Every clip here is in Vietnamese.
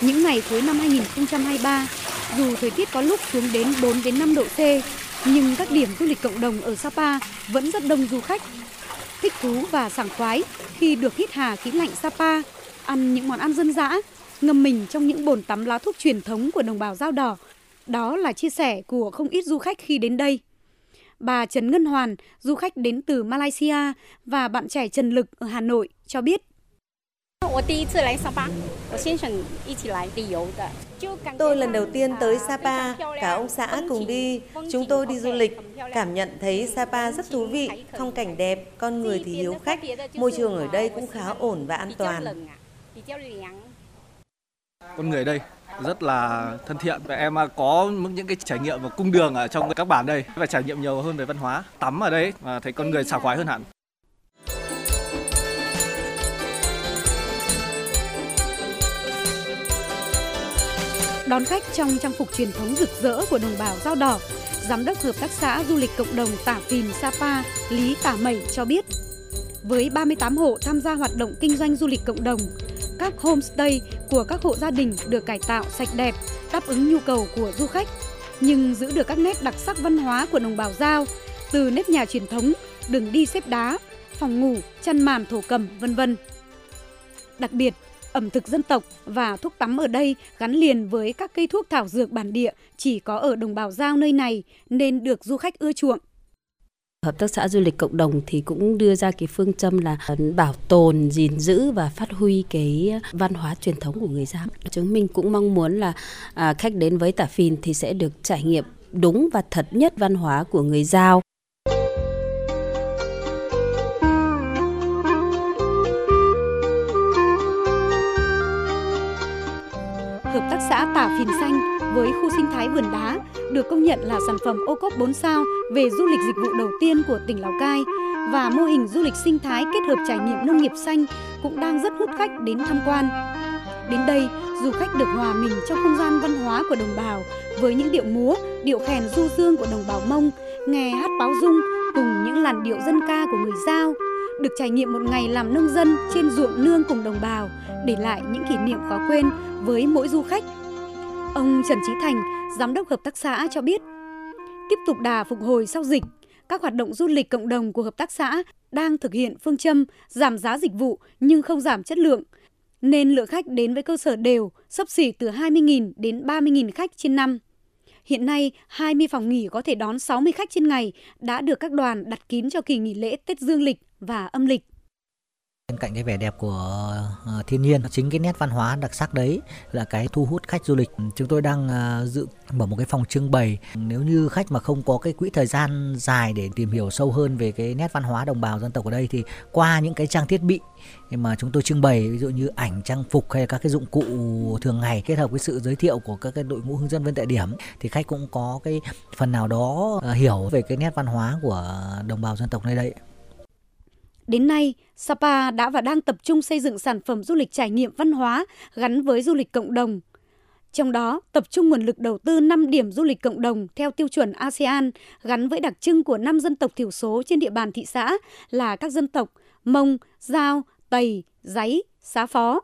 Những ngày cuối năm 2023, dù thời tiết có lúc xuống đến 4 đến 5 độ C, nhưng các điểm du lịch cộng đồng ở Sapa vẫn rất đông du khách. Thích thú và sảng khoái khi được hít hà khí lạnh Sapa, ăn những món ăn dân dã, ngâm mình trong những bồn tắm lá thuốc truyền thống của đồng bào dao đỏ. Đó là chia sẻ của không ít du khách khi đến đây. Bà Trần Ngân Hoàn, du khách đến từ Malaysia và bạn trẻ Trần Lực ở Hà Nội cho biết. Tôi lần đầu tiên tới Sapa, cả ông xã cùng đi. Chúng tôi đi du lịch, cảm nhận thấy Sapa rất thú vị, phong cảnh đẹp, con người thì hiếu khách, môi trường ở đây cũng khá ổn và an toàn. Con người đây rất là thân thiện và em có những cái trải nghiệm và cung đường ở trong các bản đây và trải nghiệm nhiều hơn về văn hóa tắm ở đây và thấy con người sảng khoái hơn hẳn đón khách trong trang phục truyền thống rực rỡ của đồng bào dao đỏ giám đốc hợp tác xã du lịch cộng đồng Tả Phìn Sapa Lý Tả Mẩy cho biết với 38 hộ tham gia hoạt động kinh doanh du lịch cộng đồng các homestay của các hộ gia đình được cải tạo sạch đẹp, đáp ứng nhu cầu của du khách, nhưng giữ được các nét đặc sắc văn hóa của đồng bào Giao, từ nếp nhà truyền thống, đường đi xếp đá, phòng ngủ, chăn màn thổ cầm, vân vân. Đặc biệt, ẩm thực dân tộc và thuốc tắm ở đây gắn liền với các cây thuốc thảo dược bản địa chỉ có ở đồng bào Giao nơi này nên được du khách ưa chuộng. Hợp tác xã du lịch cộng đồng thì cũng đưa ra cái phương châm là ờ, bảo tồn, gìn giữ và phát huy cái văn hóa truyền thống của người Giao. Chúng mình cũng mong muốn là à, khách đến với Tả Phìn thì sẽ được trải nghiệm đúng và thật nhất văn hóa của người Giao. Xã Tả Phìn Xanh với khu sinh thái vườn đá được công nhận là sản phẩm ô cốp 4 sao về du lịch dịch vụ đầu tiên của tỉnh Lào Cai và mô hình du lịch sinh thái kết hợp trải nghiệm nông nghiệp xanh cũng đang rất hút khách đến tham quan. Đến đây, du khách được hòa mình trong không gian văn hóa của đồng bào với những điệu múa, điệu khèn du dương của đồng bào Mông, nghe hát báo dung cùng những làn điệu dân ca của người Giao, được trải nghiệm một ngày làm nông dân trên ruộng nương cùng đồng bào, để lại những kỷ niệm khó quên với mỗi du khách Ông Trần Trí Thành, giám đốc hợp tác xã cho biết, tiếp tục đà phục hồi sau dịch, các hoạt động du lịch cộng đồng của hợp tác xã đang thực hiện phương châm giảm giá dịch vụ nhưng không giảm chất lượng, nên lượng khách đến với cơ sở đều sấp xỉ từ 20.000 đến 30.000 khách trên năm. Hiện nay, 20 phòng nghỉ có thể đón 60 khách trên ngày đã được các đoàn đặt kín cho kỳ nghỉ lễ Tết Dương lịch và âm lịch. Bên cạnh cái vẻ đẹp của ờ, thiên nhiên, chính cái nét văn hóa đặc sắc đấy là cái thu hút khách du lịch. Chúng tôi đang ờ, dự mở một cái phòng trưng bày. Nếu như khách mà không có cái quỹ thời gian dài để tìm hiểu sâu hơn về cái nét văn hóa đồng bào dân tộc ở đây thì qua những cái trang thiết bị mà chúng tôi trưng bày ví dụ như ảnh trang phục hay các cái dụng cụ thường ngày kết hợp với sự giới thiệu của các cái đội ngũ hướng dẫn viên tại điểm thì khách cũng có cái phần nào đó ờ, hiểu về cái nét văn hóa của đồng bào dân tộc nơi đây. Đến nay, Sapa đã và đang tập trung xây dựng sản phẩm du lịch trải nghiệm văn hóa gắn với du lịch cộng đồng. Trong đó, tập trung nguồn lực đầu tư 5 điểm du lịch cộng đồng theo tiêu chuẩn ASEAN gắn với đặc trưng của 5 dân tộc thiểu số trên địa bàn thị xã là các dân tộc Mông, Giao, Tây, Giấy, Xá Phó.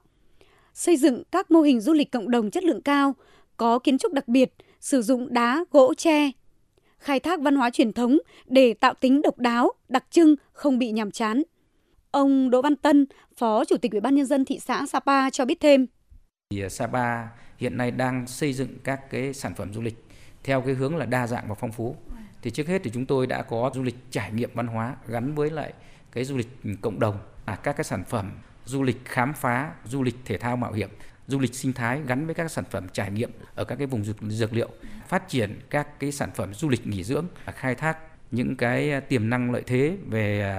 Xây dựng các mô hình du lịch cộng đồng chất lượng cao, có kiến trúc đặc biệt, sử dụng đá, gỗ, tre, khai thác văn hóa truyền thống để tạo tính độc đáo, đặc trưng, không bị nhàm chán. Ông Đỗ Văn Tân, Phó Chủ tịch Ủy ban nhân dân thị xã Sapa cho biết thêm. Thì à, Sapa hiện nay đang xây dựng các cái sản phẩm du lịch theo cái hướng là đa dạng và phong phú. Thì trước hết thì chúng tôi đã có du lịch trải nghiệm văn hóa gắn với lại cái du lịch cộng đồng, à, các cái sản phẩm du lịch khám phá, du lịch thể thao mạo hiểm, du lịch sinh thái gắn với các sản phẩm trải nghiệm ở các cái vùng dược, dược liệu, phát triển các cái sản phẩm du lịch nghỉ dưỡng, à, khai thác những cái à, tiềm năng lợi thế về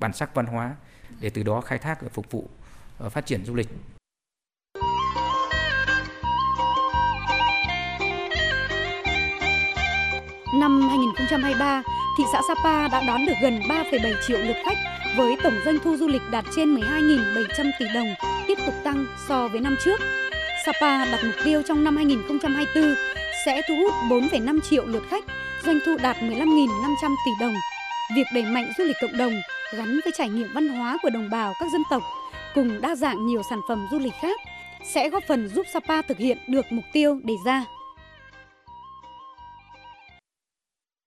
bản sắc văn hóa để từ đó khai thác và phục vụ ờ, phát triển du lịch. Năm 2023, thị xã Sapa đã đón được gần 3,7 triệu lượt khách với tổng doanh thu du lịch đạt trên 12.700 tỷ đồng, tiếp tục tăng so với năm trước. Sapa đặt mục tiêu trong năm 2024 sẽ thu hút 4,5 triệu lượt khách, doanh thu đạt 15.500 tỷ đồng. Việc đẩy mạnh du lịch cộng đồng gắn với trải nghiệm văn hóa của đồng bào các dân tộc, cùng đa dạng nhiều sản phẩm du lịch khác, sẽ góp phần giúp Sapa thực hiện được mục tiêu đề ra.